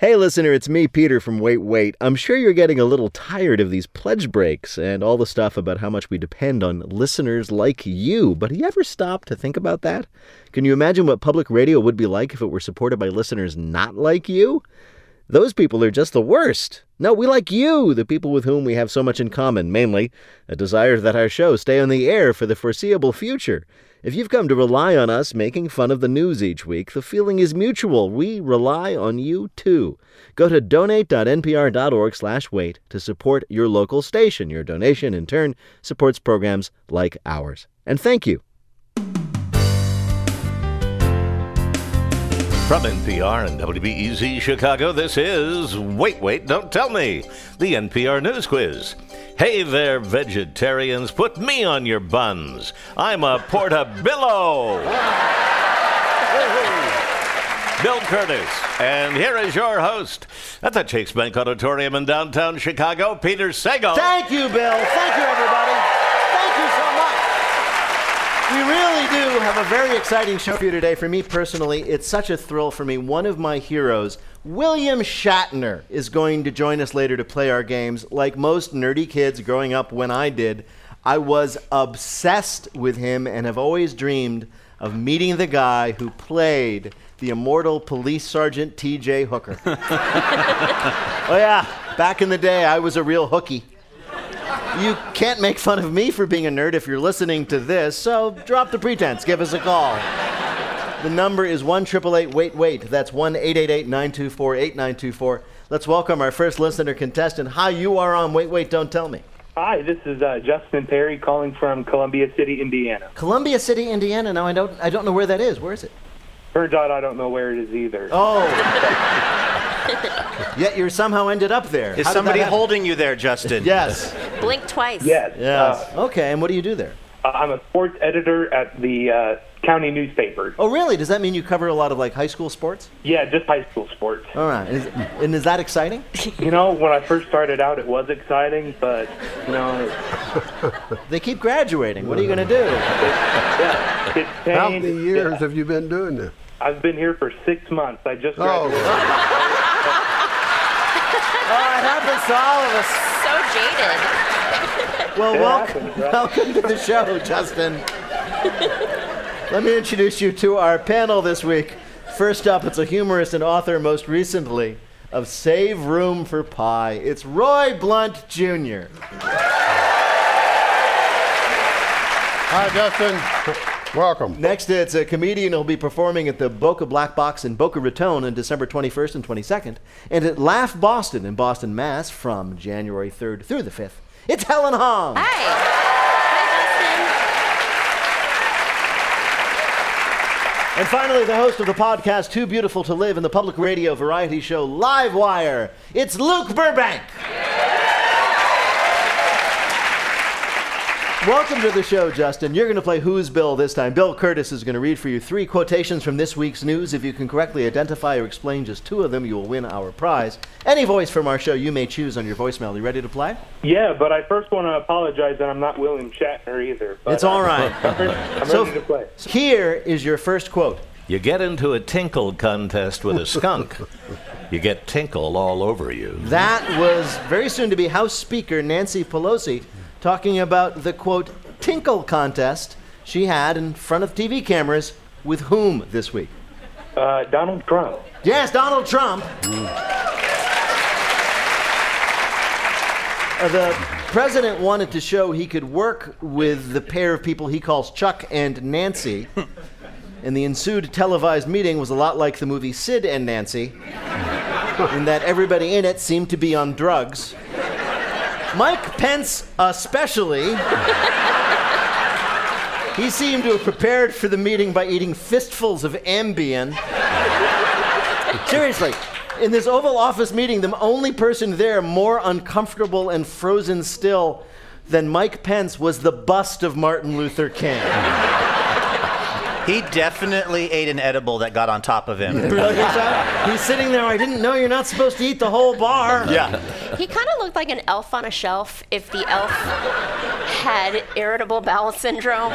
Hey, listener, it's me, Peter from Wait Wait. I'm sure you're getting a little tired of these pledge breaks and all the stuff about how much we depend on listeners like you. But have you ever stopped to think about that? Can you imagine what public radio would be like if it were supported by listeners not like you? Those people are just the worst. No, we like you, the people with whom we have so much in common, mainly a desire that our show stay on the air for the foreseeable future. If you've come to rely on us making fun of the news each week, the feeling is mutual. We rely on you too. Go to donate.npr.org/wait to support your local station. Your donation in turn supports programs like ours. And thank you. From NPR and WBEZ Chicago, this is Wait, Wait, Don't Tell Me, the NPR News Quiz. Hey there, vegetarians, put me on your buns. I'm a portabillo. Bill Kurtis, and here is your host at the Chase Bank Auditorium in downtown Chicago, Peter Sagal. Thank you, Bill. Thank you, everybody. Thank you so much. We really do have a very exciting show for you today. For me personally, it's such a thrill for me. One of my heroes, William Shatner, is going to join us later to play our games. Like most nerdy kids growing up when I did, I was obsessed with him and have always dreamed of meeting the guy who played the immortal police sergeant T.J. Hooker. oh, yeah, back in the day, I was a real hooky. You can't make fun of me for being a nerd if you're listening to this, so drop the pretense. Give us a call. The number is 1 Wait Wait. That's 1 924 8924. Let's welcome our first listener contestant. Hi, you are on Wait Wait, Don't Tell Me. Hi, this is uh, Justin Perry calling from Columbia City, Indiana. Columbia City, Indiana. Now I don't I don't know where that is. Where is it? Turns out I don't know where it is either. Oh. Yet you're somehow ended up there. Is How did somebody that happen? holding you there, Justin? Yes. Blink twice. Yes. Yes. okay, and what do you do there? Uh, I'm a sports editor at the uh, county newspaper. Oh, really? Does that mean you cover a lot of like high school sports? Yeah, just high school sports. All right. Is, and is that exciting? You know, when I first started out, it was exciting, but you know, They keep graduating. What are you going to do? yeah, it's How many years have you been doing this? I've been here for six months. I just Oh, graduated. Oh, it happens to all of us. So jaded. Well, It welcome, happens, right? welcome to the show, Justin. Let me introduce you to our panel this week. First up, it's a humorist and author, most recently, of Save Room for Pie. It's Roy Blount Jr. hi, Justin. Welcome. Next, it's a comedian who'll be performing at the Boca Black Box in Boca Raton on December 21st and 22nd, and at Laugh Boston in Boston, Mass. from January 3rd through the 5th. It's Helen Hong. Hi. Hi, And finally, the host of the podcast Too Beautiful to Live and the public radio variety show Live Wire. It's Luke Burbank. Welcome to the show, Justin. You're going to play Who's Bill this time. Bill Kurtis is going to read for you three quotations from this week's news. If you can correctly identify or explain just two of them, you will win our prize. Any voice from our show you may choose on your voicemail. You ready to play? Yeah, but I first want to apologize that I'm not William Shatner either. But, It's all right. I'm ready, I'm So- ready to play. Here is your first quote. You get into a tinkle contest with a skunk, you get tinkle all over you. That was very soon to be House Speaker Nancy Pelosi talking about the quote tinkle contest she had in front of TV cameras with whom this week? Uh, Donald Trump. Yes, Donald Trump. Uh, the president wanted to show he could work with the pair of people he calls Chuck and Nancy. And the ensued televised meeting was a lot like the movie Sid and Nancy, in that everybody in it seemed to be on drugs. Mike Pence, especially, he seemed to have prepared for the meeting by eating fistfuls of Ambien. Seriously, in this Oval Office meeting, the only person there more uncomfortable and frozen still than Mike Pence was the bust of Martin Luther King. He definitely ate an edible that got on top of him. Really think so? He's sitting there. I didn't know you're not supposed to eat the whole bar. yeah. He kind of looked like an elf on a shelf if the elf had irritable bowel syndrome.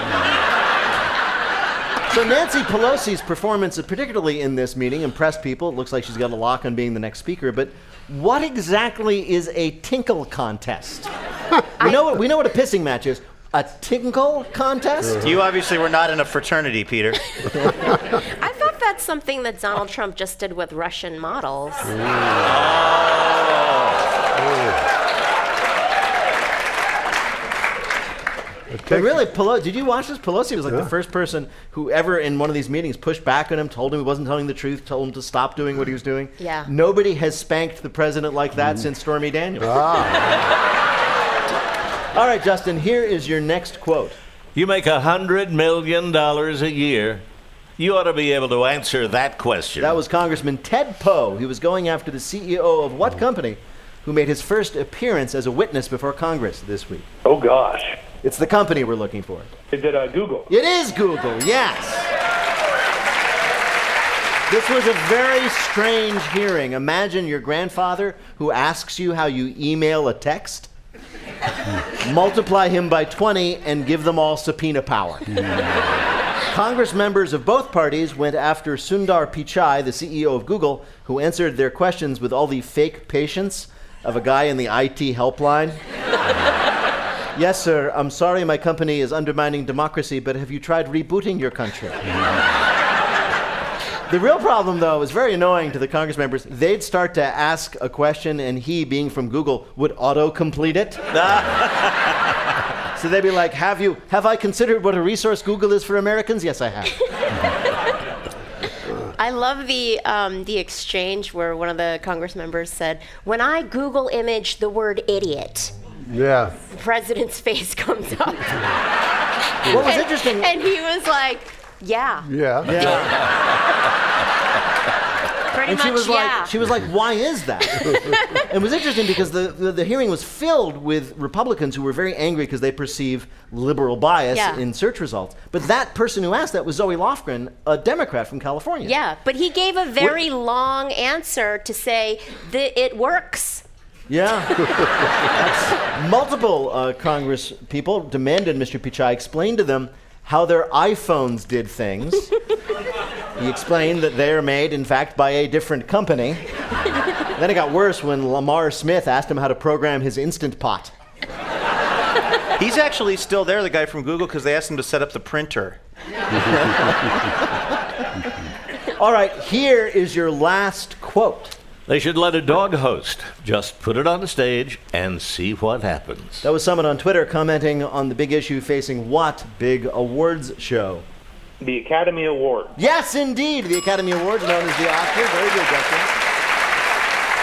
So Nancy Pelosi's performance, particularly in this meeting, impressed people. It looks like she's got a lock on being the next speaker. But what exactly is a tinkle contest? we know what we know what a pissing match is. A tinkle contest? You obviously were not in a fraternity, Peter. I thought that's something that Donald Trump just did with Russian models. But really, Pelosi, did you watch this? Pelosi was like the first person who ever in one of these meetings pushed back on him, told him he wasn't telling the truth, told him to stop doing what he was doing. Yeah. Nobody has spanked the president like that since Stormy Daniels. Ah, All right, Justin, here is your next quote. You make a hundred million dollars a year. You ought to be able to answer that question. That was Congressman Ted Poe. He was going after the CEO of what company who made his first appearance as a witness before Congress this week? Oh gosh. It's the company we're looking for. Is it uh, Google? It is Google, yes. This was a very strange hearing. Imagine your grandfather who asks you how you email a text. Multiply him by 20 and give them all subpoena power. Congress members of both parties went after Sundar Pichai, the CEO of Google, who answered their questions with all the fake patience of a guy in the IT helpline. Yes, sir. I'm sorry my company is undermining democracy, but have you tried rebooting your country? The real problem, though, was very annoying to the Congress members. They'd start to ask a question, and he, being from Google, would auto complete it. so they'd be like, Have you, have I considered what a resource Google is for Americans? Yes, I have. I love the um, the exchange where one of the Congress members said, "When I Google image the word idiot, yeah. the president's face comes up." what was and, interesting. and he was like, "Yeah, Yeah. pretty and much, she was yeah." like, she was like, why is that? it was interesting because the, the, the hearing was filled with Republicans who were very angry because they perceive liberal bias Yeah. in search results. But that person who asked that was Zoe Lofgren, a Democrat from California. yeah, but he gave a very long answer to say that it works. Yeah. Multiple uh, Congress people demanded Mr. Pichai explain to them how their iPhones did things. He explained that they are made, in fact, by a different company. then it got worse when Lamar Smith asked him how to program his Instant Pot. He's actually still there, the guy from Google, because they asked him to set up the printer. All right, here is your last quote. They should let a dog host. Just put it on the stage and see what happens. That was someone on Twitter commenting on the big issue facing what big awards show? The Academy Award. Yes, indeed, the Academy Awards, known as the Oscars. Very good, Justin.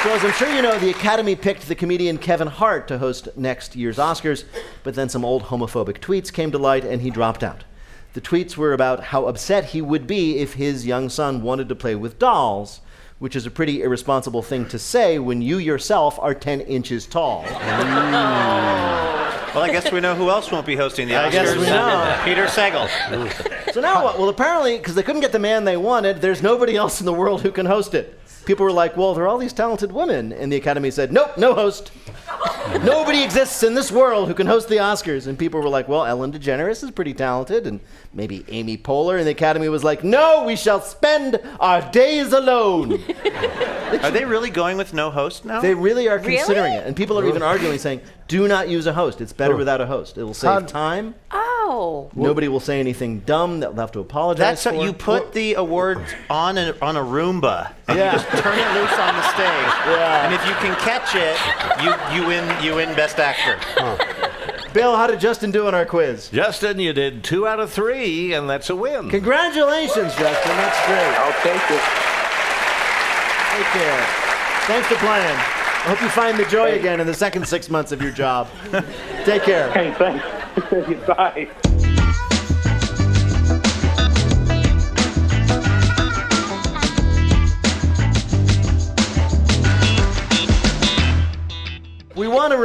So, as I'm sure you know, the Academy picked the comedian Kevin Hart to host next year's Oscars, but then some old homophobic tweets came to light and he dropped out. The tweets were about how upset he would be if his young son wanted to play with dolls, which is a pretty irresponsible thing to say when you yourself are 10 inches tall. Well, I guess we know who else won't be hosting the Oscars. I guess we know. Peter Sagal. So now what? Well, apparently, because they couldn't get the man they wanted, there's nobody else in the world who can host it. People were like, well, there are all these talented women. And the Academy said, nope, no host. Nobody exists in this world who can host the Oscars. And people were like, well, Ellen DeGeneres is pretty talented, and maybe Amy Poehler. And the Academy was like, no, we shall spend our days alone. Are they really going with no host now? They really are considering Really? it. And people are even arguing, saying, do not use a host. It's better oh. without a host. It'll save How- time. Oh, Nobody will say anything dumb that they'll have to apologize That's for. how you put the award on a, on a Roomba. And Yeah. You just turn it loose on the stage. Yeah. And if you can catch it, you, you win you win Best Actor. Bill, how did Justin do on our quiz? Justin, you did two out of three, and that's a win. Congratulations, Justin. That's great. I'll take it. Take care. Thanks for playing. I hope you find the joy again in the second six months of your job. Take care. Hey, thanks. Bye.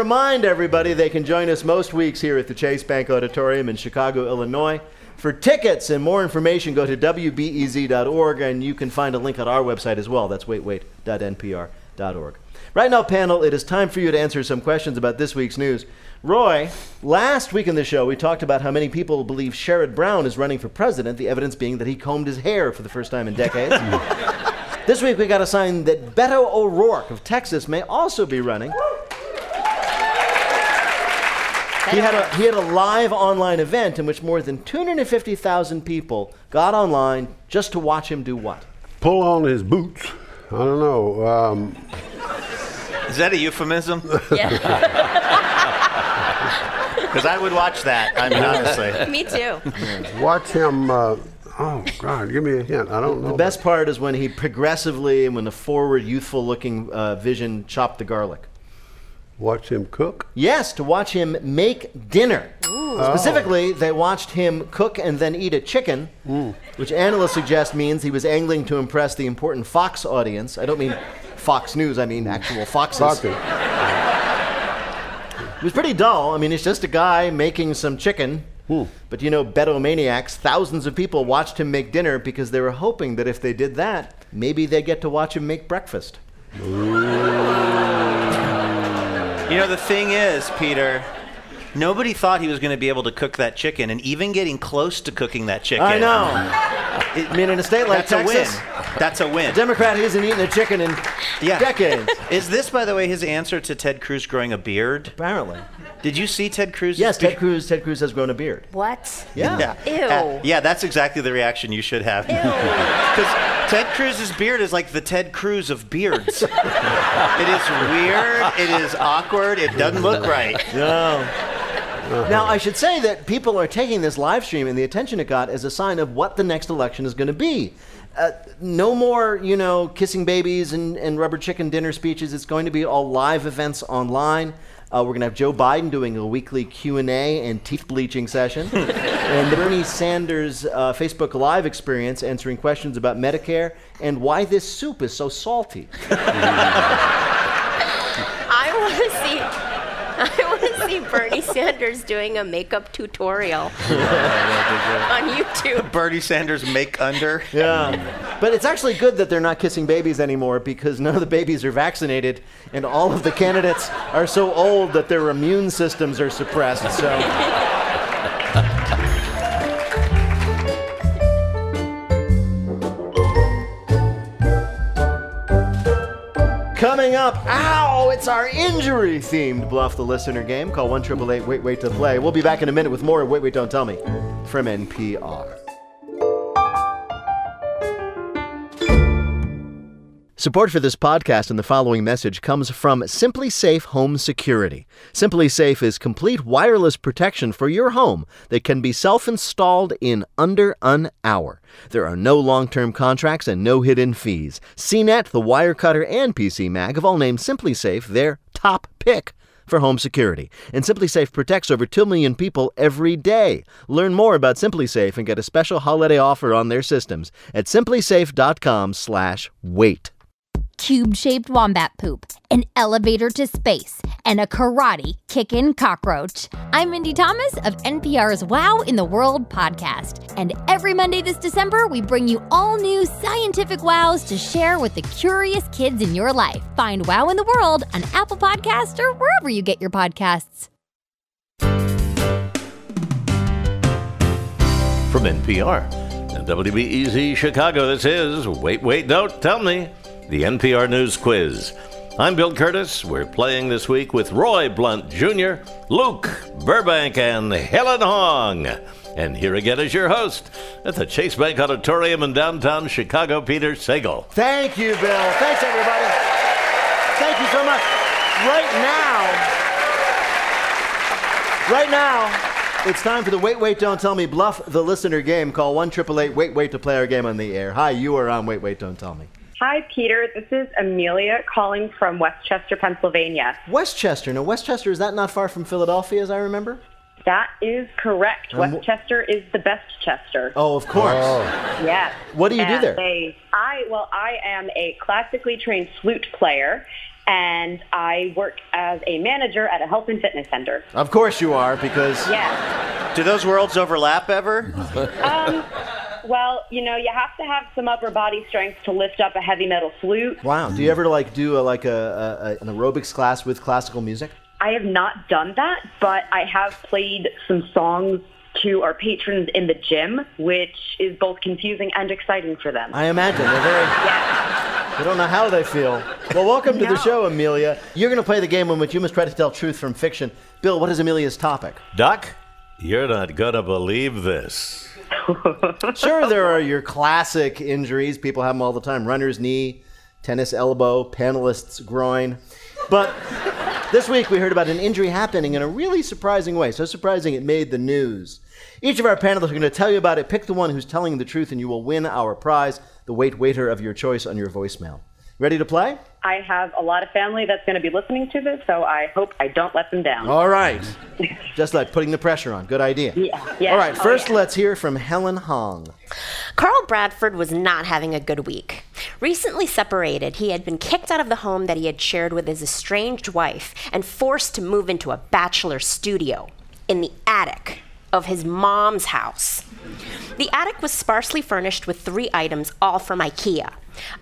Remind everybody they can join us most weeks here at the Chase Bank Auditorium in Chicago, Illinois. For tickets and more information, go to WBEZ.org, and you can find a link on our website as well. That's waitwait.npr.org. Right now, panel, it is time for you to answer some questions about this week's news. Roy, last week in the show, we talked about how many people believe Sherrod Brown is running for president, the evidence being that he combed his hair for the first time in decades. this week, we got a sign that Beto O'Rourke of Texas may also be running. He had, a, he had a live online event in which more than 250,000 people got online just to watch him do what? Pull on his boots. I don't know. Um, Is that a euphemism? Because I would watch that. I mean, honestly. Me too. watch him. Uh, oh God, give me a hint. I don't know. The best part is when he progressively and when the forward, youthful looking uh, vision chopped the garlic. Watch him cook. Yes, to watch him make dinner. Specifically, they watched him cook and then eat a chicken, mm. which analysts suggest means he was angling to impress the important Fox audience. I don't mean Fox News, I mean actual foxes. Fuck it. Was pretty dull. I mean, it's just a guy making some chicken. Hmm. But you know, Beto maniacs, thousands of people watched him make dinner because they were hoping that if they did that, maybe they'd get to watch him make breakfast. You know, the thing is, Peter, nobody thought he was going to be able to cook that chicken, and even getting close to cooking that chicken. I know. It, I mean, in a state like That's a win. A win. Democrat hasn't eaten a chicken in Yeah. decades. Is this, by the way, his answer to Ted Cruz growing a beard? Apparently. Did you see Ted Cruz? Yes, Ted Cruz. Ted Cruz has grown a beard. What? Yeah. Ew. Uh, yeah, that's exactly the reaction you should have. Ew. Because Ted Cruz's beard is like the Ted Cruz of beards. it is weird. It is awkward. It doesn't look right. No. Now, I should say that people are taking this live stream and the attention it got as a sign of what the next election is going to be. Uh, no more, you know, kissing babies and, and rubber chicken dinner speeches. It's going to be all live events online. Uh, we're going to have Joe Biden doing a weekly Q&A and teeth bleaching session. and Bernie Sanders' uh, Facebook Live experience answering questions about Medicare and why this soup is so salty. I want to see. I want to see Bernie Sanders doing a makeup tutorial on YouTube. Bernie Sanders make under. Yeah. But it's actually good that they're not kissing babies anymore because none of the babies are vaccinated and all of the candidates are so old that their immune systems are suppressed. So Coming up, ow, it's our injury themed Bluff the Listener game. Call 1 Wait Wait to play. We'll be back in a minute with more Wait Wait Don't Tell Me from NPR. Support for this podcast and the following message comes from SimpliSafe Home Security. SimpliSafe is complete wireless protection for your home that can be self installed in under an hour. There are no long term contracts and no hidden fees. CNET, the Wirecutter, and PC Mag have all named SimpliSafe their top pick for home security. And SimpliSafe protects over 2 million people every day. Learn more about SimpliSafe and get a special holiday offer on their systems at simplisafe.com/wait. cube shaped wombat poop, an elevator to space, and a karate kickin' cockroach. I'm Mindy Thomas of NPR's Wow in the World podcast. And every Monday this December, we bring you all new scientific wows to share with the curious kids in your life. Find Wow in the World on Apple Podcasts or wherever you get your podcasts. From NPR and WBEZ Chicago, this is Wait, Wait, Don't Tell Me, the NPR News Quiz. I'm Bill Kurtis. We're playing this week with Roy Blount Jr., Luke Burbank, and Helen Hong. And here again is your host at the Chase Bank Auditorium in downtown Chicago, Peter Sagal. Thank you, Bill. Thanks, everybody. Thank you so much. Right now, right now, it's time for the Wait, Wait, Don't Tell Me Bluff the Listener game. Call 1 888 Wait, Wait to play our game on the air. Hi, you are on Wait, Wait, Don't Tell Me. Hi, Peter. This is Amelia calling from West Chester, Pennsylvania. West Chester. Now, West Chester, is that not far from Philadelphia, as I remember? That is correct. Um, West Chester is the best Chester. Oh, of course. Yes. What do you do there? they- I well, I am a classically trained flute player, and I work as a manager at a health and fitness center. Of course you are, because Yes. Do those worlds overlap ever? Um, well, you know, you have to have some upper body strength to lift up a heavy metal flute. Wow. Do you ever like do a, like a, a, an aerobics class with classical music? I have not done that, but I have played some songs to our patrons in the gym, which is both confusing and exciting for them. I imagine they're very. yeah. They don't know how they feel. Well, welcome to the show, Amelia. You're going to play the game in which you must try to tell truth from fiction. Bill, what is Amelia's topic? Doc, you're not gonna believe this. Sure, there are your classic injuries. People have them all the time runner's knee, tennis elbow, panelist's groin. But this week we heard about an injury happening in a really surprising way. So surprising it made the news. Each of our panelists are going to tell you about it. Pick the one who's telling the truth, and you will win our prize, the wait waiter of your choice on your voicemail. Ready to play? I have a lot of family that's going to be listening to this, so I hope I don't let them down. All right. Just like putting the pressure on. Good idea. Yeah, yeah. All right, Oh, first yeah. let's hear from Helen Hong. Carl Bradford was not having a good week. Recently separated, he had been kicked out of the home that he had shared with his estranged wife and forced to move into a bachelor studio in the attic of his mom's house. The attic was sparsely furnished with three items, all from IKEA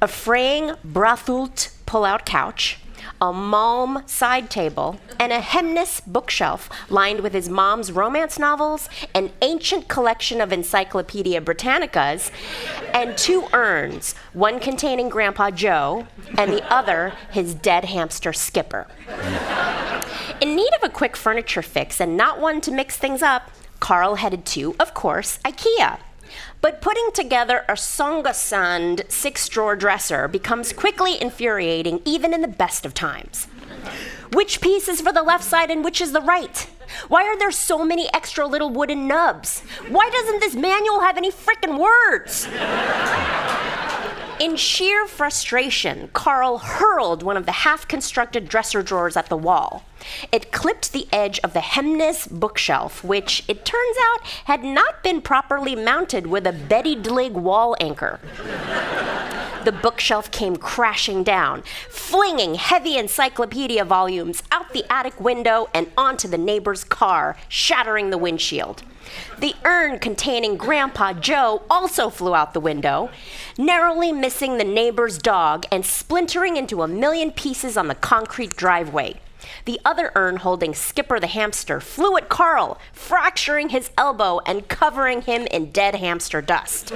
a fraying Brathult pull out couch, a Malm side table, and a Hemnes bookshelf lined with his mom's romance novels, an ancient collection of Encyclopedia Britannicas, and two urns, one containing Grandpa Joe and the other his dead hamster Skipper. In need of a quick furniture fix and not one to mix things up, Carl headed to, of course, IKEA. But putting together a Songesand six drawer dresser becomes quickly infuriating, even in the best of times. Which piece is for the left side and which is the right? Why are there so many extra little wooden nubs? Why doesn't this manual have any frickin' words? In sheer frustration, Carl hurled one of the half constructed dresser drawers at the wall. It clipped the edge of the Hemnes bookshelf, which, it turns out, had not been properly mounted with a Betty Dlig wall anchor. The bookshelf came crashing down, flinging heavy encyclopedia volumes out the attic window and onto the neighbor's car, shattering the windshield. The urn containing Grandpa Joe also flew out the window, narrowly missing the neighbor's dog and splintering into a million pieces on the concrete driveway. The other urn holding Skipper the hamster flew at Carl, fracturing his elbow and covering him in dead hamster dust.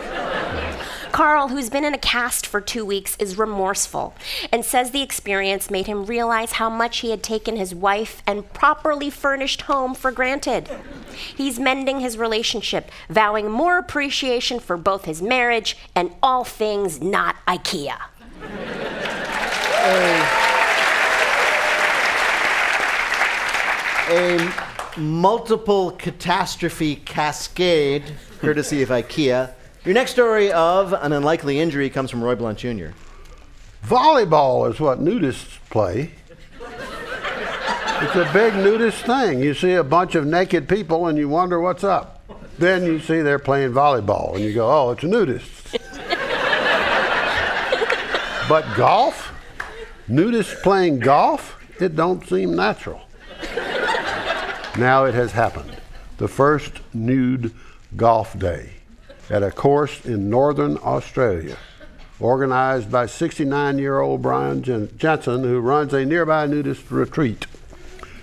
Carl, who's been in a cast for two weeks, is remorseful and says the experience made him realize how much he had taken his wife and properly furnished home for granted. He's mending his relationship, vowing more appreciation for both his marriage and all things not IKEA. A multiple catastrophe cascade, courtesy of IKEA. Your next story of an unlikely injury comes from Roy Blount Jr. Volleyball is what nudists play. It's a big nudist thing. You see a bunch of naked people and you wonder what's up. Then you see they're playing volleyball and you go, oh, it's nudists. but golf? Nudists playing golf? It don't seem natural. Now it has happened. The first nude golf day at a course in northern Australia, organized by 69 year old Brian Jen- Jensen, who runs a nearby nudist retreat.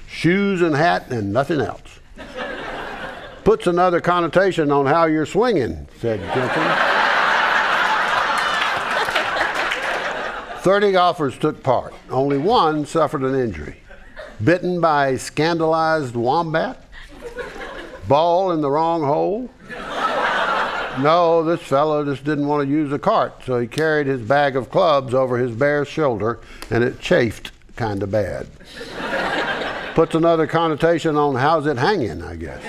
Shoes and hat and nothing else. Puts another connotation on how you're swinging, said Jensen. 30 golfers took part. Only one suffered an injury. Bitten by a scandalized wombat? Ball in the wrong hole? No, this fellow just didn't want to use a cart, so he carried his bag of clubs over his bare shoulder, and it chafed kind of bad. Puts another connotation on how's it hanging, I guess.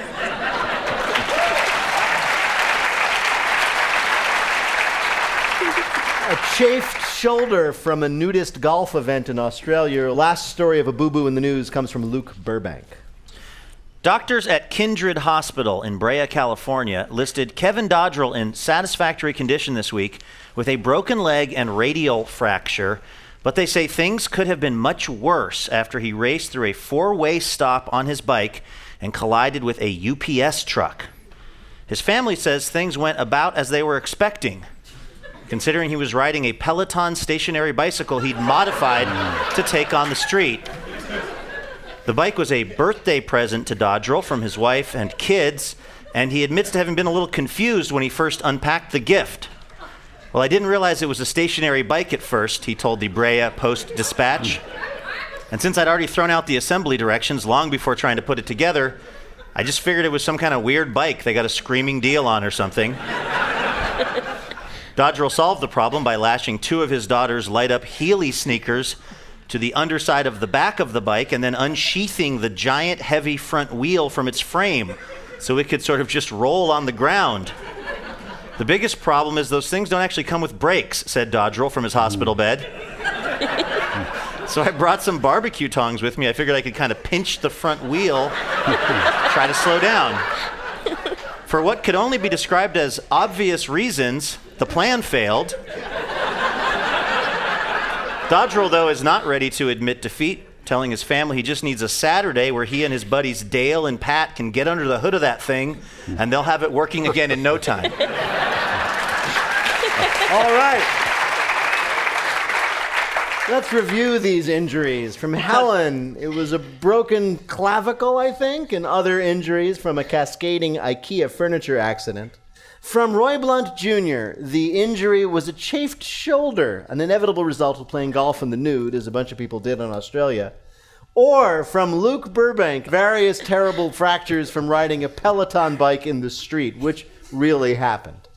A chafed shoulder from a nudist golf event in Australia. Last story of a boo boo in the news comes from Luke Burbank. Doctors at Kindred Hospital in Brea, California, listed Kevin Dodrell in satisfactory condition this week with a broken leg and radial fracture, but they say things could have been much worse after he raced through a four way stop on his bike and collided with a UPS truck. His family says things went about as they were expecting, considering he was riding a Peloton stationary bicycle he'd modified to take on the street. The bike was a birthday present to Dodrell from his wife and kids, and he admits to having been a little confused when he first unpacked the gift. Well, I didn't realize it was a stationary bike at first, he told the Brea Post Dispatch. And since I'd already thrown out the assembly directions long before trying to put it together, I just figured it was some kind of weird bike they got a screaming deal on or something. Dodrell solved the problem by lashing two of his daughter's light up Heely sneakers to the underside of the back of the bike and then unsheathing the giant heavy front wheel from its frame so it could sort of just roll on the ground. The biggest problem is those things don't actually come with brakes, said Dodrell from his hospital bed. so I brought some barbecue tongs with me. I figured I could kind of pinch the front wheel, try to slow down. For what could only be described as obvious reasons, the plan failed. Dodrell, though, is not ready to admit defeat, telling his family he just needs a Saturday where he and his buddies Dale and Pat can get under the hood of that thing, and they'll have it working again in no time. All right. Let's review these injuries. From Helen, it was a broken clavicle, I think, and other injuries from a cascading IKEA furniture accident. From Roy Blount Jr., the injury was a chafed shoulder, an inevitable result of playing golf in the nude, as a bunch of people did in Australia. Or from Luke Burbank, various terrible fractures from riding a Peloton bike in the street, which really happened.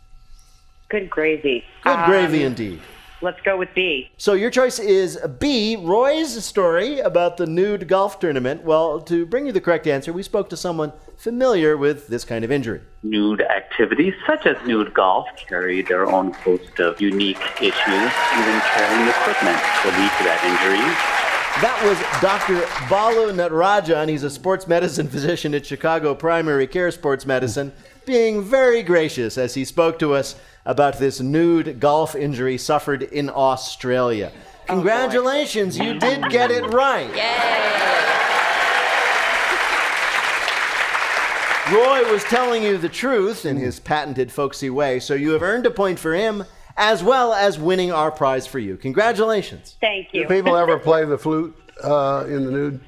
Good gravy. Good gravy Um, indeed. Let's go with B. So your choice is B, Roy's story about the nude golf tournament. Well, to bring you the correct answer, we spoke to someone familiar with this kind of injury. Nude activities such as nude golf carry their own host of unique issues. Even carrying equipment will lead to that injury. That was Dr. Balu Natarajan. He's a sports medicine physician at Chicago Primary Care Sports Medicine, being very gracious as he spoke to us about this nude golf injury suffered in Australia. Congratulations, you did get it right. Roy was telling you the truth in his patented folksy way, so you have earned a point for him as well as winning our prize for you. Congratulations. Thank you. Do people ever play the flute uh, in the nude?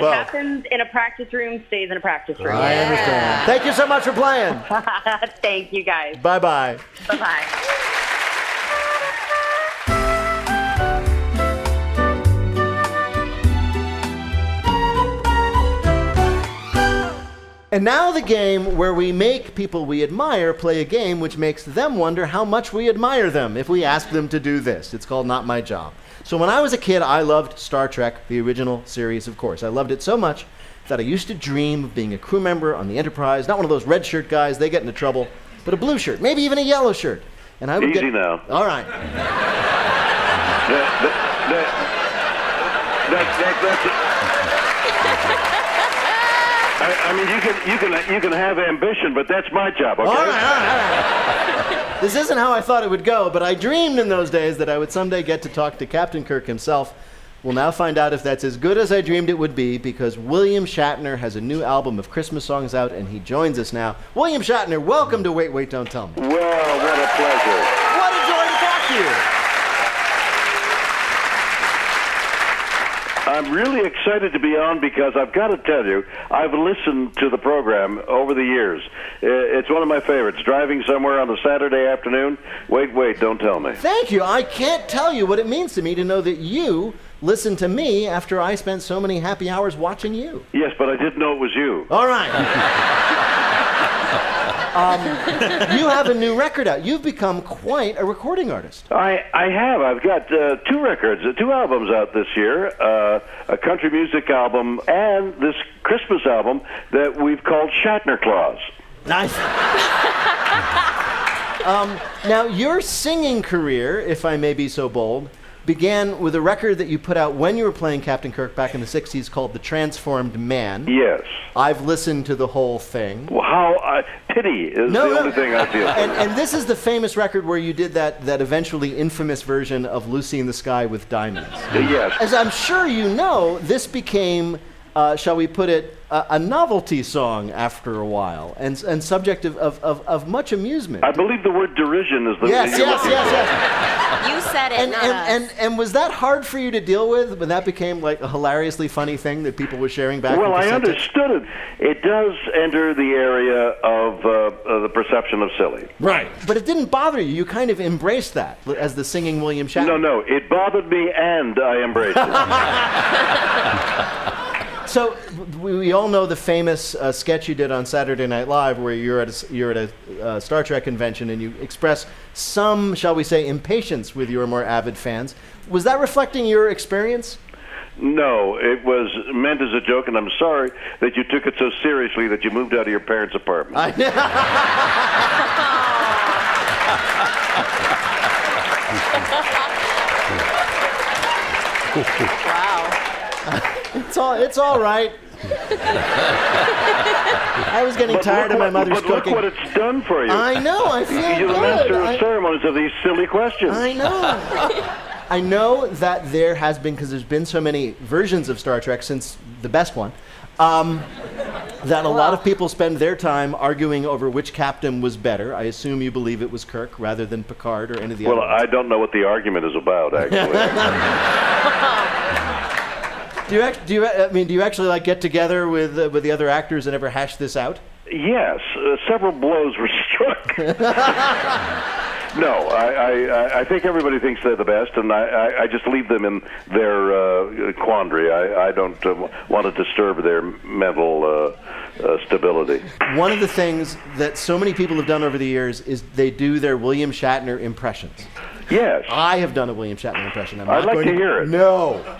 What Well- happens in a practice room stays in a practice room. I understand. Thank you so much for playing. Thank you guys. Bye bye. Bye bye. And now the game where we make people we admire play a game which makes them wonder how much we admire them if we ask them to do this. It's called Not My Job. So when I was a kid, I loved Star Trek, the original series, of course. I loved it so much that I used to dream of being a crew member on the Enterprise, not one of those red shirt guys, they get into trouble, but a blue shirt, maybe even a yellow shirt. And I would Easy get now. All right. That, that, that, that, that's I, I mean, you can you can you can have ambition, but that's my job. Okay. All right, all right, all right. This isn't how I thought it would go, but I dreamed in those days that I would someday get to talk to Captain Kirk himself. We'll now find out if that's as good as I dreamed it would be because William Shatner has a new album of Christmas songs out and he joins us now. William Shatner, welcome to Wait, Wait, Don't Tell Me. Well, what a pleasure. What a joy to talk to you. I'm really excited to be on because I've got to tell you, I've listened to the program over the years. It's one of my favorites. Driving somewhere on a Saturday afternoon. Wait, wait, don't tell me. Thank you. I can't tell you what it means to me to know that you listen to me after I spent so many happy hours watching you. Yes, but I didn't know it was you. All right. um, you have a new record out. You've become quite a recording artist. I, I have. I've got uh, two records, uh, two albums out this year uh, a country music album and this Christmas album that we've called Shatner Claus. Nice. um, now, your singing career, if I may be so bold, began with a record that you put out when you were playing Captain Kirk back in the 60s called The Transformed Man. Yes. I've listened to the whole thing. Well, how uh, pity is No, the no. only thing I feel. And, and this is the famous record where you did that, that eventually infamous version of Lucy in the Sky with Diamonds. yes. As I'm sure you know, this became, uh, shall we put it, a, a novelty song after a while and, and subject of, of, of, of much amusement. I believe the word derision is the Yes, you're yes, yes, yes. You said it, And, not and, us. and, and was that hard for you to deal with when that became like a hilariously funny thing that people were sharing back? Well, I understood it. It does enter the area of uh, uh, the perception of silly. Right. But it didn't bother you. You kind of embraced that as the singing William Shatner. No, no, it bothered me, and I embraced it. So we, we all know the famous uh, sketch you did on Saturday Night Live, where you're at a, s- you're at a uh, Star Trek convention and you express some, shall we say, impatience with your more avid fans. Was that reflecting your experience? no, it was meant as a joke, and I'm sorry that you took it so seriously that you moved out of your parents' apartment. I wow. It's all it's all right. I was getting But tired look of my what- mother's but look cooking. what it's done for you. I know, I feel good. You're the good. master of ceremonies of these silly questions. I know. I know that there has been, because there's been so many versions of Star Trek since the best one, um, that a lot of people spend their time arguing over which captain was better. I assume you believe it was Kirk rather than Picard or any of the Well, other. I don't know what the argument is about, actually. do you act, do you I mean do you actually like get together with uh, with the other actors and ever hash this out? yes, uh, several blows were struck. no, I, I, I think everybody thinks they're the best, and I, I, I just leave them in their uh, quandary. I, I don't uh, want to disturb their mental uh, uh, stability. One of the things that so many people have done over the years is they do their William Shatner impressions. Yes. I have done a William Shatner impression. I'm I'd not like going to hear it. No.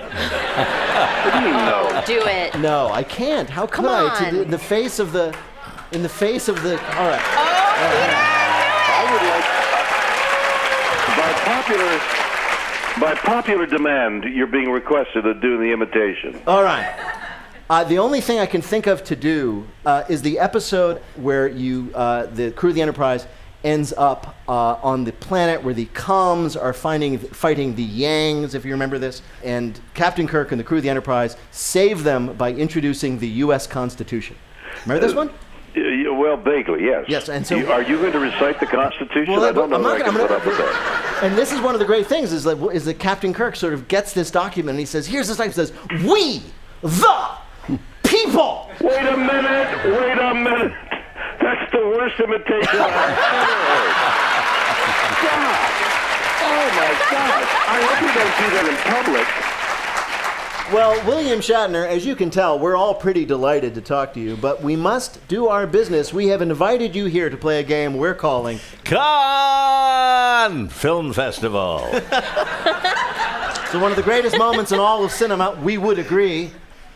What do you mean, no? Do it. No, I can't. How could Come I? It's on. in the face of the, in the face of the. All right. I would like, by popular, by popular demand, you're being requested to do the imitation. All right. Uh, the only thing I can think of to do uh, is the episode where you, uh, the crew of the Enterprise, ends up uh, on the planet where the Kohms are finding, fighting the Yangs, if you remember this, and Captain Kirk and the crew of the Enterprise save them by introducing the U.S. Constitution. Remember this one? Uh, well, vaguely, yes. Yes, and so- You- are you going to recite the Constitution? Well, I don't know I'm not gonna- put I'm up with that. And this is one of the great things is that is that Captain Kirk sort of gets this document and he says, "Here's this document." Says, "We, the people." Wait a minute. Wait a minute. That's the worst imitation I've ever heard. God. Oh my God. I hope you don't do that in public. Well, William Shatner, as you can tell, we're all pretty delighted to talk to you, but we must do our business. We have invited you here to play a game we're calling Cannes Film Festival. So one of the greatest moments in all of cinema, we would agree,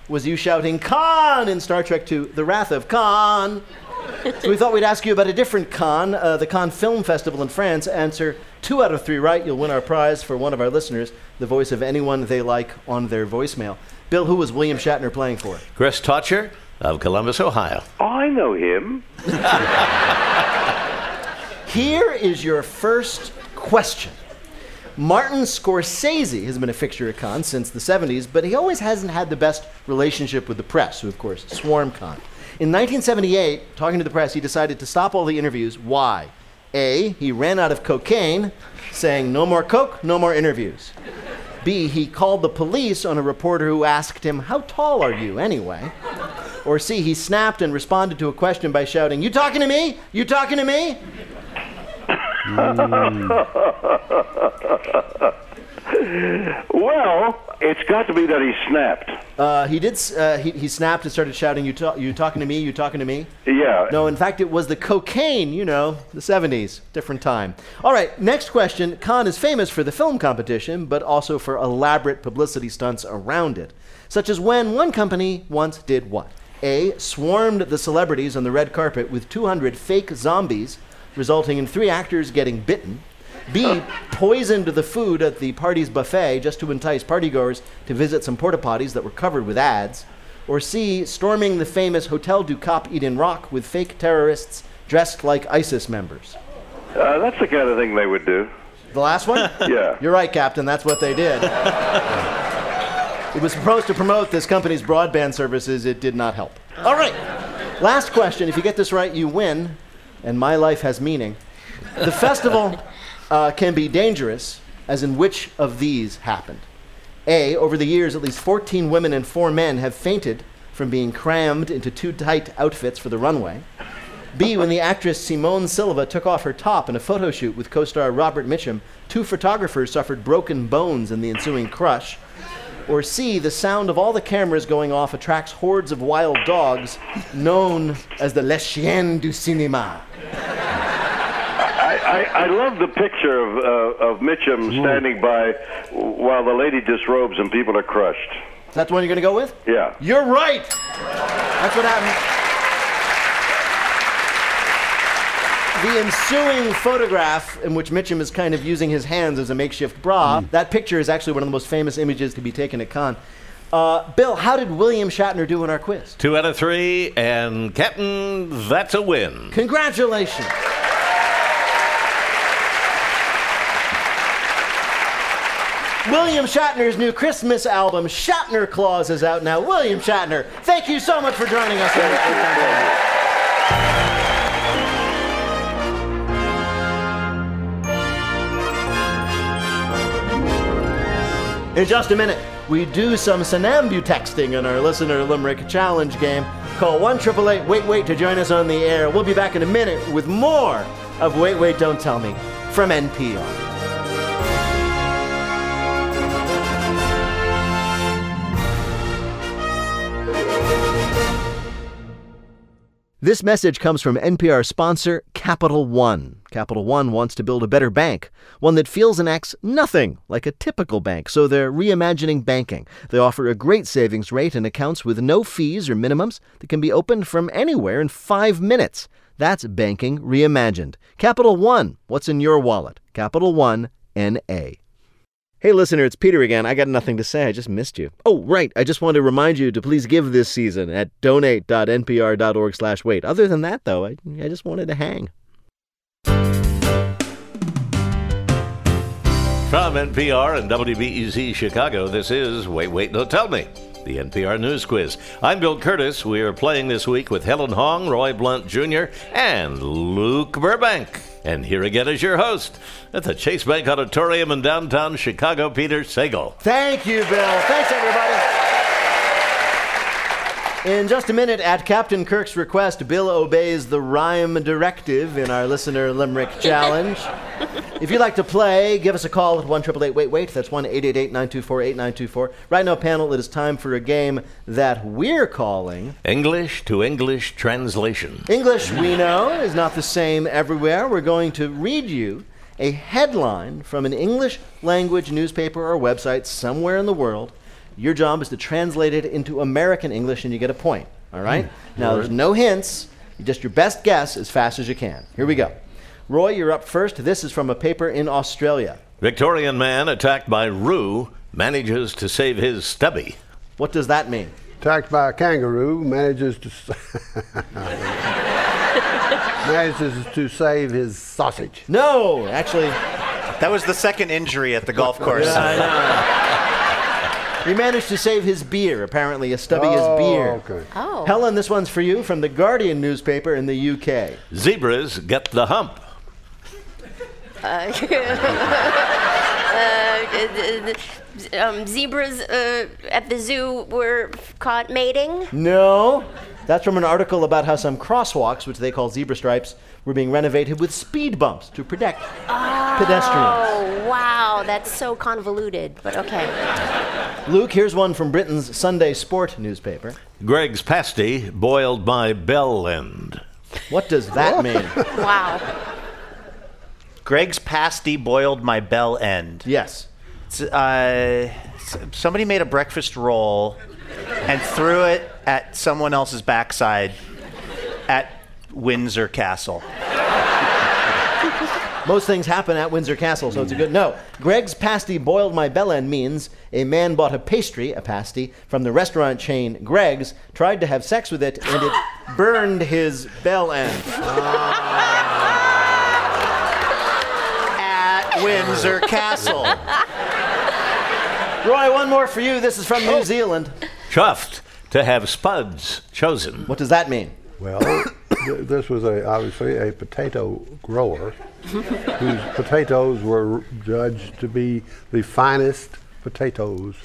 was you shouting Khan in Star Trek II, The Wrath of Khan. So we thought we'd ask you about a different con, uh, the Cannes Film Festival in France. Answer two out of three right, you'll win our prize for one of our listeners, the voice of anyone they like on their voicemail. Bill, who was William Shatner playing for? Chris Totcher of Columbus, Ohio. I know him. Here is your first question. Martin Scorsese has been a fixture at Cannes since the 70s, but he always hasn't had the best relationship with the press, who, of course, swarm Cannes. In 1978, talking to the press, he decided to stop all the interviews. Why? A, he ran out of cocaine, saying, no more coke, no more interviews. B, he called the police on a reporter who asked him, How tall are you anyway? Or C, he snapped and responded to a question by shouting, You talking to me? You talking to me? Mm. Well, it's got to be that he snapped. Uh, he did. Uh, he, he snapped and started shouting, "You, ta- you talking to me? You talking to me?" Yeah. No, in fact, it was the cocaine. You know, the '70s, different time. All right, next question. Cannes is famous for the film competition, but also for elaborate publicity stunts around it, such as when one company once did what? A. Swarmed the celebrities on the red carpet with 200 fake zombies, resulting in three actors getting bitten. B, poisoned the food at the party's buffet just to entice partygoers to visit some porta potties that were covered with ads. Or C, storming the famous Hotel du Cap Eden Roc with fake terrorists dressed like ISIS members. Uh, that's the kind of thing they would do. The last one? Yeah. You're right, Captain, that's what they did. it was supposed to promote this company's broadband services, it did not help. All right. Last question. If you get this right, you win, and my life has meaning. The festival uh, can be dangerous, as in which of these happened? A. Over the years, at least 14 women and 4 men have fainted from being crammed into too tight outfits for the runway. B. When the actress Simone Silva took off her top in a photo shoot with co star Robert Mitchum, two photographers suffered broken bones in the ensuing crush. Or C. The sound of all the cameras going off attracts hordes of wild dogs known as the Les Chiens du Cinéma. I, I, I love the picture of, uh, of Mitchum standing by while the lady disrobes and people are crushed. That's the one you're going to go with? Yeah. You're right! That's what happened. The ensuing photograph, in which Mitchum is kind of using his hands as a makeshift bra, that picture is actually one of the most famous images to be taken at Cannes. Uh, Bill, how did William Shatner do in our quiz? Two out of three, and Captain, that's a win. Congratulations. William Shatner's new Christmas album, Shatner Claus, is out now. William Shatner, thank you so much for joining us. In just a minute, we do some somnambutexting in our listener limerick challenge game. Call 1 888 Wait Wait to join us on the air. We'll be back in a minute with more of Wait Wait Don't Tell Me from NPR. This message comes from NPR sponsor Capital One. Capital One wants to build a better bank, one that feels and acts nothing like a typical bank, so they're reimagining banking. They offer a great savings rate and accounts with no fees or minimums that can be opened from anywhere in five minutes. That's banking reimagined. Capital One, what's in your wallet? Capital One, N.A. Hey, listener, it's Peter again. I got nothing to say. I just missed you. Oh, right. I just wanted to remind you to please give this season at donate.npr.org slash wait. Other than that, though, I, I just wanted to hang. From NPR and WBEZ Chicago, this is Wait, Wait, Don't Tell Me, the NPR News Quiz. I'm Bill Kurtis. We are playing this week with Helen Hong, Roy Blount Jr., and Luke Burbank. And here again is your host at the Chase Bank Auditorium in downtown Chicago, Peter Sagal. Thank you, Bill. Thanks, everybody. In just a minute, at Captain Kirk's request, Bill obeys the rhyme directive in our listener limerick challenge. if you'd like to play, give us a call at 1 Wait Wait. That's 1 888 924 8924. Right now, panel, it is time for a game that we're calling English to English Translation. English, we know, is not the same everywhere. We're going to read you a headline from an English language newspaper or website somewhere in the world. Your job is to translate it into American English and you get a point. All right? Hmm. now, there's no hints, just your best guess as fast as you can. Here we go. Roy, you're up first. This is from a paper in Australia. Victorian man attacked by roo manages to save his stubby. What does that mean? Attacked by a kangaroo, manages to manages to save his sausage. No, actually, That was the second injury at the golf course. I know. he managed to save his beer. Apparently, a stubby is Oh, beer. okay. Oh. Helen, this one's for you from the Guardian newspaper in the UK. Zebras get the hump. Uh, um, zebras uh, at the zoo were caught mating. No, that's from an article about how some crosswalks, which they call zebra stripes, were being renovated with speed bumps to protect pedestrians. Oh, wow. That's so convoluted, but okay. Luke, here's one from Britain's Sunday Sport newspaper. Greggs pasty boiled by bell end. What does that mean? Wow. Greggs pasty boiled my bell end. Yes. Uh, somebody made a breakfast roll and threw it at someone else's backside at Windsor Castle. Most things happen at Windsor Castle, so it's a good no. Greggs pasty boiled my bell end means a man bought a pastry, a pasty, from the restaurant chain Greggs, tried to have sex with it, and it burned his bell end. At Windsor Castle. Roy, one more for you. This is from New oh. Zealand. Chuffed to have spuds chosen. What does that mean? Well, th- this was a obviously a potato grower whose potatoes were judged to be the finest potatoes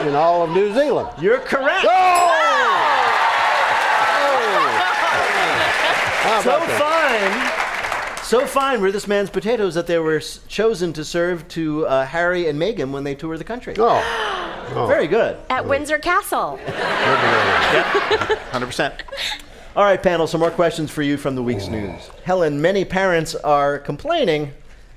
in all of New Zealand. You're correct. Oh. How so about that? fine. So fine were this man's potatoes that they were s- chosen to serve to uh, Harry and Meghan when they tour the country. Oh, oh. Very good. At Windsor Castle. 100%. All right, panel, some more questions for you from the week's news. Helen, many parents are complaining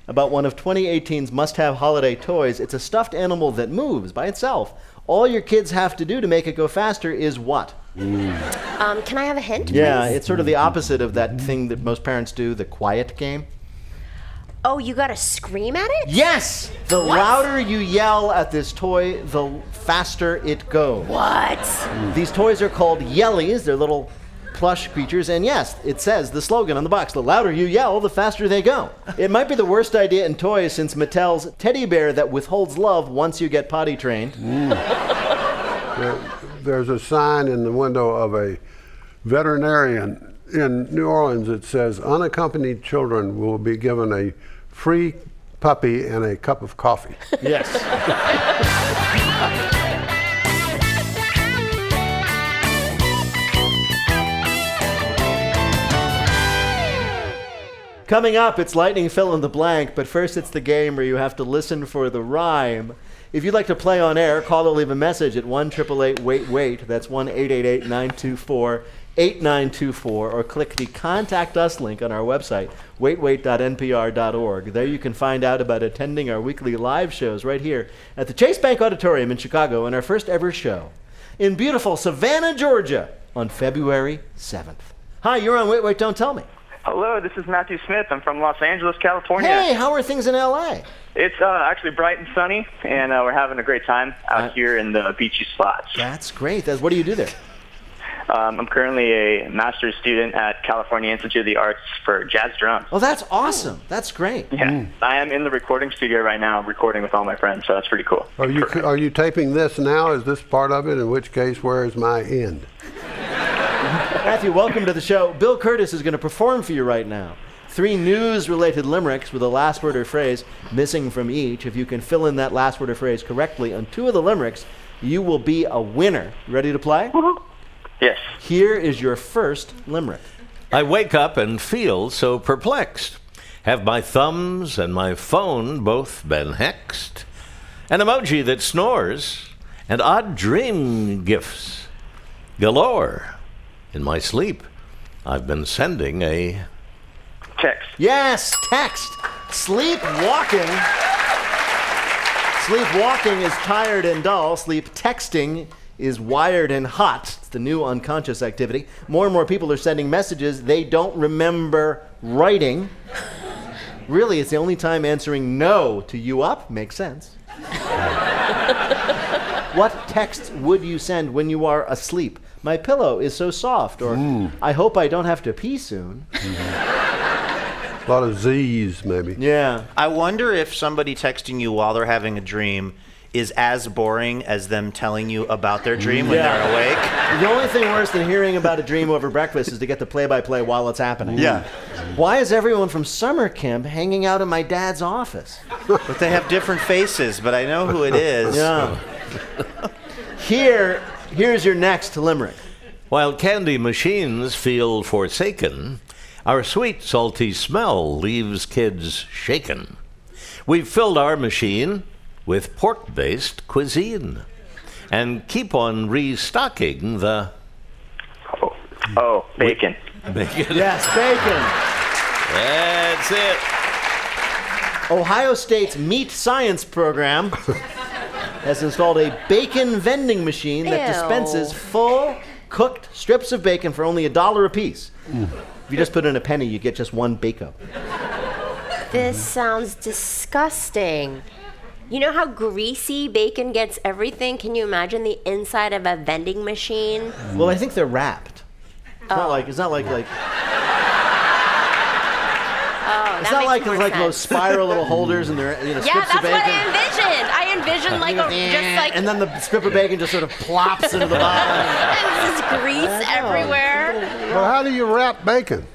about one of 2018's must have holiday toys. It's a stuffed animal that moves by itself. All your kids have to do to make it go faster is what? Mm. Um, can I have a hint? Yeah, please? it's sort of the opposite of that thing that most parents do, the quiet game. Oh, you gotta scream at it? Yes! The louder you yell at this toy, the faster it goes. What? Mm. These toys are called Yellies. They're little plush creatures, and yes, it says the slogan on the box the louder you yell, the faster they go. It might be the worst idea in toys since Mattel's teddy bear that withholds love once you get potty trained. Mm. There- there's a sign in the window of a veterinarian in New Orleans that says unaccompanied children will be given a free puppy and a cup of coffee. Yes. Coming up, it's lightning fill in the blank, but first it's the game where you have to listen for the rhyme. If you'd like to play on air, call or leave a message at 1 wait wait. That's 1 924 8924, or click the Contact Us link on our website, waitwait.npr.org. There you can find out about attending our weekly live shows right here at the Chase Bank Auditorium in Chicago and our first ever show in beautiful Savannah, Georgia on February 7th. Hi, you're on Wait, Wait, Don't Tell Me. Hello, this is Matthew Smith. I'm from Los Angeles, California. Hey, how are things in LA? It's uh, actually bright and sunny, and uh, we're having a great time out here in the beachy spots. That's great. That's, what do you do there? Um, I'm currently a master's student at California Institute of the Arts for jazz drums. Oh, that's awesome. That's great. Yeah, I am in the recording studio right now, recording with all my friends, so that's pretty cool. Are you are you taping this now? Is this part of it? In which case, where is my end? Matthew, welcome to the show. Bill Kurtis is going to perform for you right now. Three news related limericks with a last word or phrase missing from each. If you can fill in that last word or phrase correctly on two of the limericks, you will be a winner. Ready to play? Yes. Here is your first limerick. I wake up and feel so perplexed. Have my thumbs and my phone both been hexed? An emoji that snores, and odd dream gifts galore. In my sleep, I've been sending a Text. Yes, text. Sleepwalking. Sleepwalking is tired and dull. Sleep texting is wired and hot. It's the new unconscious activity. More and more people are sending messages they don't remember writing. Really, it's the only time answering no to you up makes sense. what text would you send when you are asleep? My pillow is so soft, or hmm. I hope I don't have to pee soon. A lot of Z's, maybe. Yeah. I wonder if somebody texting you while they're having a dream is as boring as them telling you about their dream when Yeah. they're awake. The only thing worse than hearing about a dream over breakfast is to get the play by play while it's happening. Yeah. Why is everyone from summer camp hanging out in my dad's office? But they have different faces, but I know who it is. Yeah. Here, here's your next limerick. While candy machines feel forsaken, our sweet, salty smell leaves kids shaken. We've filled our machine with pork based cuisine and keep on restocking the oh, oh, bacon. bacon. Yes, bacon. That's it. Ohio State's meat science program has installed a bacon vending machine that Ew. dispenses full cooked strips of bacon for only a dollar a piece. If you just put in a penny, you get just one bacon. This sounds disgusting. You know how greasy bacon gets everything? Can you imagine the inside of a vending machine? Well, I think they're wrapped. It's not oh. like it's not like like Oh, It's that not makes like like sense. those spiral little holders and they're you know yeah, strips that's of bacon. what I envisioned. I envisioned like a, just like and then the strip of bacon just sort of plops into the bottom. and just grease everywhere. Well, how do you wrap bacon?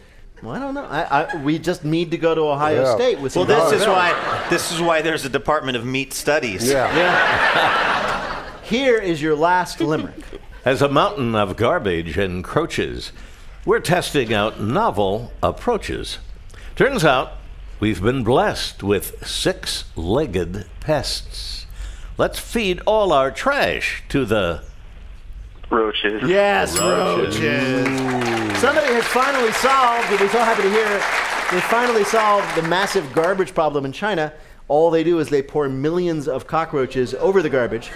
Well, I don't know. I, I, we just need to go to Ohio Yeah. State with Well, this is Garfield. why this is why there's a Department of Meat Studies. Yeah. Here is your last limerick. As a mountain of garbage encroaches, we're testing out novel approaches. Turns out we've been blessed with six legged pests. Let's feed all our trash to the Roaches. Yes, roaches. Somebody has finally solved, we're so happy to hear, it, they finally solved the massive garbage problem in China. All they do is they pour millions of cockroaches over the garbage.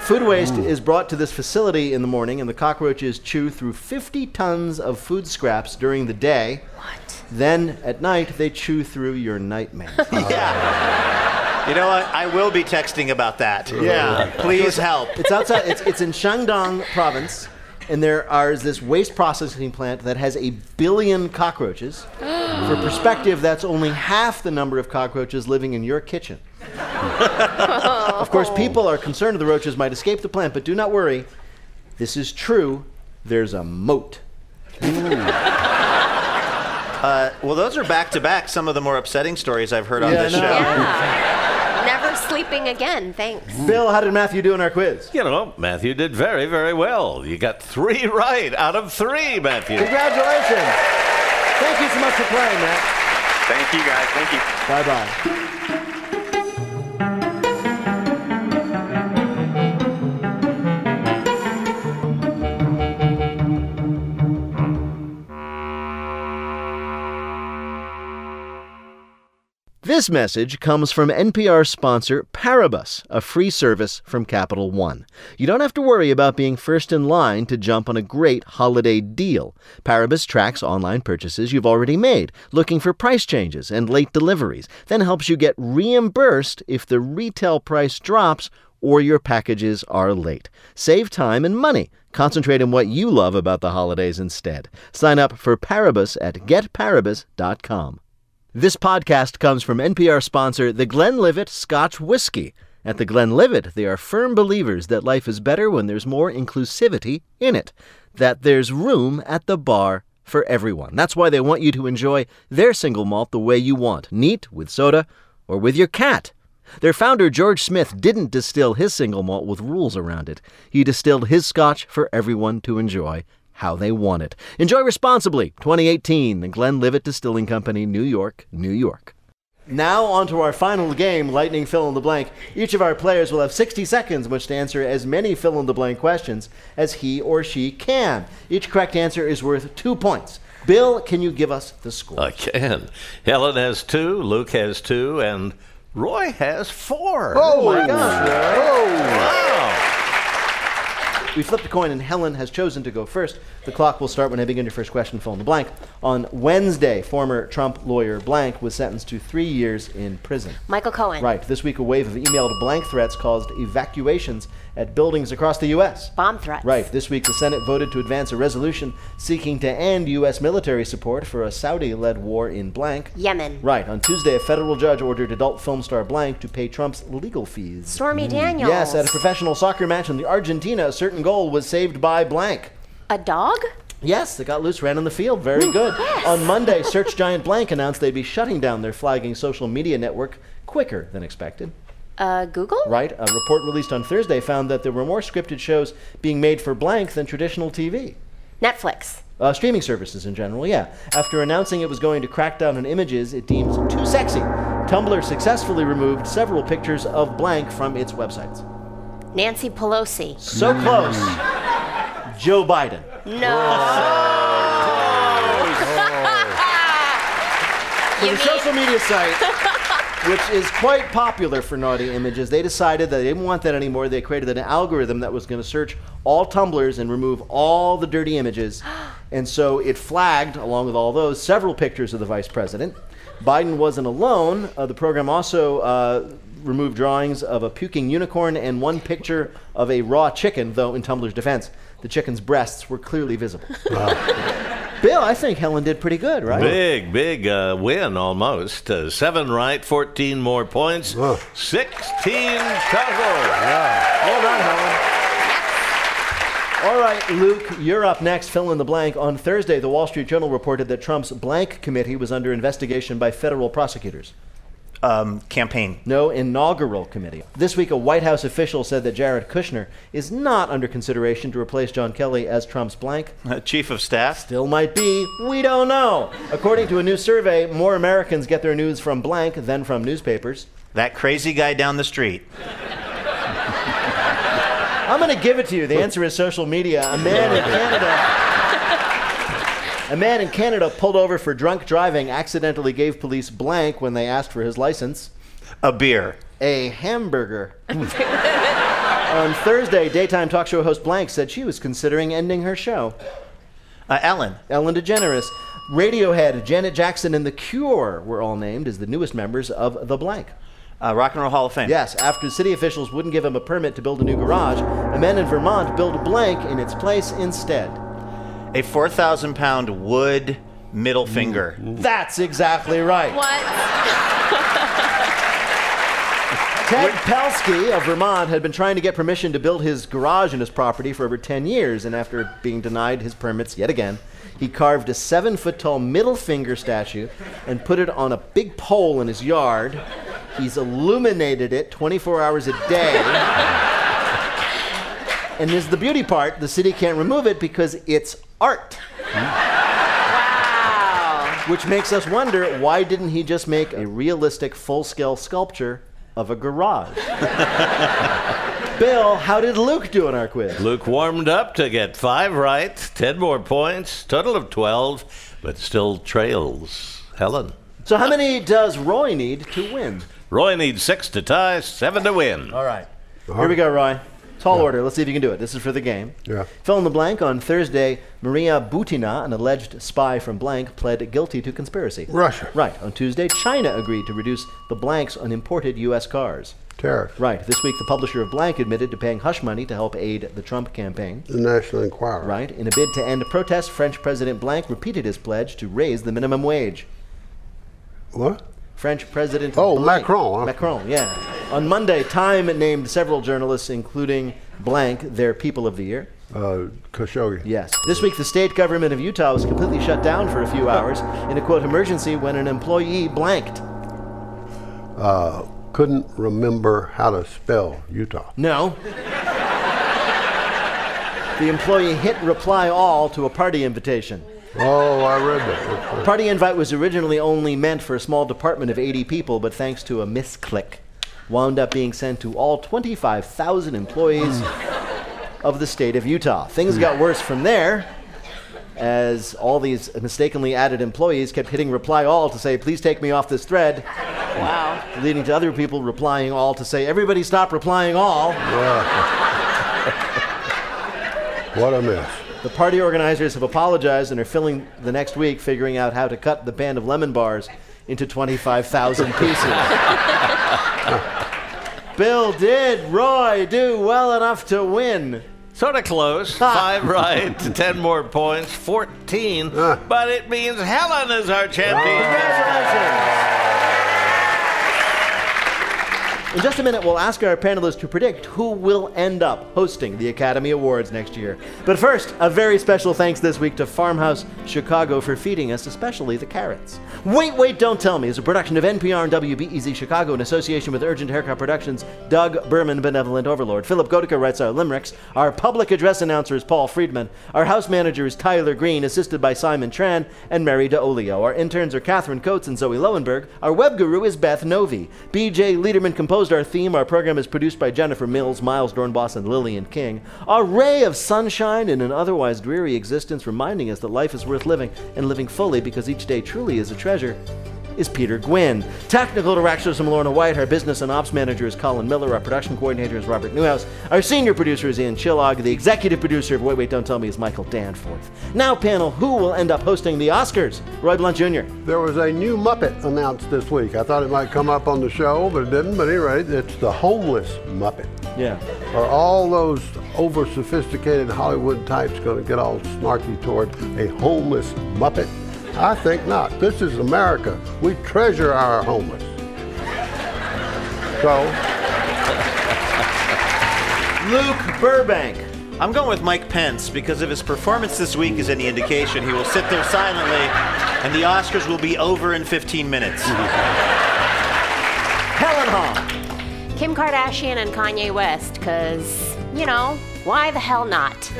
Food waste is brought to this facility in the morning, and the cockroaches chew through 50 tons of food scraps during the day. What? Then at night, they chew through your nightmare. yeah. You know what? I will be texting about that. Yeah. Please help. It's outside. It's, it's in Shandong province, and there are this waste processing plant that has a billion cockroaches. For perspective, that's only half the number of cockroaches living in your kitchen. of course, people are concerned the roaches might escape the plant, but do not worry. This is true. There's a moat. Uh, well, those are back to back some of the more upsetting stories I've heard on Yeah, this I know. show. Yeah. Never sleeping again. Thanks. Mm. Bill, how did Matthew do in our quiz? You know, Matthew did very, very well. You got three right out of three, Matthew. Congratulations. Thank you so much for playing, Matt. Thank you, guys. Thank you. Bye bye. This message comes from NPR sponsor Paribus, a free service from Capital One. You don't have to worry about being first in line to jump on a great holiday deal. Paribus tracks online purchases you've already made, looking for price changes and late deliveries, then helps you get reimbursed if the retail price drops or your packages are late. Save time and money. Concentrate on what you love about the holidays instead. Sign up for Paribus at getparibus.com. This podcast comes from NPR sponsor the Glenlivet Scotch Whiskey. At the Glenlivet, they are firm believers that life is better when there's more inclusivity in it, that there's room at the bar for everyone. That's why they want you to enjoy their single malt the way you want, neat with soda or with your cat. Their founder, George Smith, didn't distill his single malt with rules around it. He distilled his scotch for everyone to enjoy how they want it. Enjoy responsibly. 2018, the Glenlivet Distilling Company, New York, New York. Now, on to our final game, Lightning Fill in the Blank. Each of our players will have 60 seconds in which to answer as many fill in the blank questions as he or she can. Each correct answer is worth two points. Bill, can you give us the score? I can. Helen has two, Luke has two, and Roy has four. Oh, my gosh. Wow. We flipped a coin and Helen has chosen to go first. The clock will start when I begin your first question, fill in the blank. On Wednesday, former Trump lawyer Blank was sentenced to three years in prison. Michael Cohen. Right. This week, a wave of emailed blank threats caused evacuations at buildings across the U.S. Bomb threats. Right. This week, the Senate voted to advance a resolution seeking to end U.S. military support for a Saudi led war in blank. Yemen. Right. On Tuesday, a federal judge ordered adult film star blank to pay Trump's legal fees. Stormy Daniels. Yes, at a professional soccer match in the Argentina, a certain goal was saved by blank. A dog? Yes, they got loose, ran on the field. Very good. On Monday, Search Giant Blank announced they'd be shutting down their flagging social media network quicker than expected. Uh, Google? Right? A report released on Thursday found that there were more scripted shows being made for blank than traditional TV. Netflix. Uh, streaming services in general, yeah. After announcing it was going to crack down on images it deems too sexy, Tumblr successfully removed several pictures of blank from its websites. Nancy Pelosi. So close. Joe Biden. No. For the social media site, which is quite popular for naughty images, they decided that they didn't want that anymore. They created an algorithm that was going to search all tumblers and remove all the dirty images. And so it flagged, along with all those, several pictures of the vice president. Biden wasn't alone. Uh, the program also uh, removed drawings of a puking unicorn and one picture of a raw chicken, though, in Tumblr's defense, the chicken's breasts were clearly visible. Bill, I think Helen did pretty good, right? Big, big uh, win almost. Uh, seven right, 14 more points, 16 cover. Well done, Helen. All right, Luke, you're up next. Fill in the blank. On Thursday, the Wall Street Journal reported that Trump's blank committee was under investigation by federal prosecutors. Um, campaign. No, inaugural committee. This week, a White House official said that Jared Kushner is not under consideration to replace John Kelly as Trump's blank. Uh, Chief of Staff. Still might be. We don't know. According to a new survey, more Americans get their news from blank than from newspapers. That crazy guy down the street. I'm going to give it to you. The answer is social media. A man in Canada. A man in Canada pulled over for drunk driving accidentally gave police blank when they asked for his license. A beer. A hamburger. On Thursday, daytime talk show host Blank said she was considering ending her show. Uh, Ellen. Ellen DeGeneres. Radiohead, Janet Jackson, and The Cure were all named as the newest members of The Blank. Uh, Rock and Roll Hall of Fame. Yes, after city officials wouldn't give him a permit to build a new garage, a man in Vermont built blank in its place instead. A 4,000 pound wood middle finger. That's exactly right. What? Ted Pelkey of Vermont had been trying to get permission to build his garage in his property for over 10 years, and after being denied his permits yet again, he carved a seven foot tall middle finger statue and put it on a big pole in his yard. He's illuminated it 24 hours a day. And this is the beauty part the city can't remove it because it's art. wow. Which makes us wonder why didn't he just make a realistic full scale sculpture of a garage? Bill, how did Luke do in our quiz? Luke warmed up to get five right, 10 more points, total of 12, but still trails. Helen. So, how many does Roy need to win? Roy needs six to tie, seven to win. All right. Here we go, Roy. Tall order. Let's see if you can do it. This is for the game. Yeah. Fill in the blank. On Thursday, Maria Butina, an alleged spy from blank, pled guilty to conspiracy. Russia. Right. On Tuesday, China agreed to reduce the blanks on imported U.S. cars. Tariff. Right. This week, the publisher of Blank admitted to paying hush money to help aid the Trump campaign. The National Enquirer. Right. In a bid to end protests, French President Blank repeated his pledge to raise the minimum wage. What? French President. Oh, Blank- Macron. Macron, yeah. On Monday, Time named several journalists, including Blank, their People of the Year. Uh, Khashoggi. Yes. This week, the state government of Utah was completely shut down for a few hours in a quote emergency when an employee blanked. Uh, couldn't remember how to spell Utah. No. the employee hit reply all to a party invitation. Oh, I read that. The right. party invite was originally only meant for a small department of 80 people, but thanks to a misclick, wound up being sent to all 25,000 employees of the state of Utah. Things got worse from there as all these mistakenly added employees kept hitting reply all to say, please take me off this thread, Wow. leading to other people replying all to say, everybody stop replying all. What a mess. The party organizers have apologized and are filling the next week figuring out how to cut the band of lemon bars into 25,000 pieces. Bill did Roy do well enough to win? Sort of close. Five right, 10 more points, 14. But it means Helen is our champion. Congratulations! In just a minute, we'll ask our panelists to predict who will end up hosting the Academy Awards next year. But first, a very special thanks this week to Farmhouse Chicago for feeding us, especially the carrots. Wait, Wait, Don't Tell Me is a production of NPR and WBEZ Chicago in association with Urgent Haircut Productions, Doug Berman, Benevolent Overlord. Philipp Goedicke writes our limericks. Our public address announcer is Paul Friedman. Our house manager is Tyler Green, assisted by Simon Tran and Mary DeOlio. Our interns are Catherine Coates and Zoe Lowenberg. Our web guru is Beth Novey. BJ Leiderman composed our theme. Our program is produced by Jennifer Mills, Miles Doornbos, and Lillian King. A ray of sunshine in an otherwise dreary existence, reminding us that life is worth living and living fully because each day truly is a treasure, is Peter Gwinn. Technical director is Lorna White. Our business and ops manager is Colin Miller. Our production coordinator is Robert Newhouse. Our senior producer is Ian Chillag. The executive producer of Wait, Wait, Don't Tell Me is Michael Danforth. Now, panel, who will end up hosting the Oscars? Roy Blount Jr. There was a new Muppet announced this week. I thought it might come up on the show, but it didn't. But anyway, it's the homeless Muppet. Yeah. Are all those over sophisticated Hollywood types going to get all snarky toward a homeless Muppet? I think not. This is America. We treasure our homeless. So, Luke Burbank. I'm going with Mike Pence because if his performance this week is any indication, he will sit there silently and the Oscars will be over in 15 minutes. Helen Hong. Kim Kardashian and Kanye West, because, you know, why the hell not?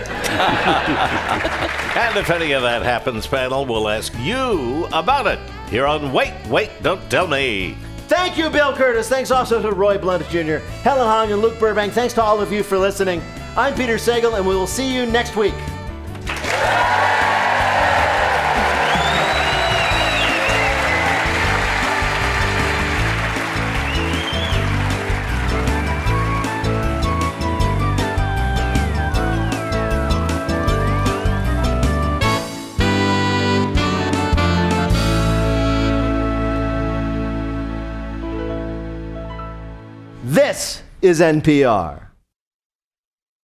And if any of that happens, panel, we'll ask you about it here on Wait, Wait, Don't Tell Me. Thank you, Bill Kurtis. Thanks also to Roy Blount Jr., Helen Hong, and Luke Burbank. Thanks to all of you for listening. I'm Peter Sagal, and we will see you next week. This is NPR.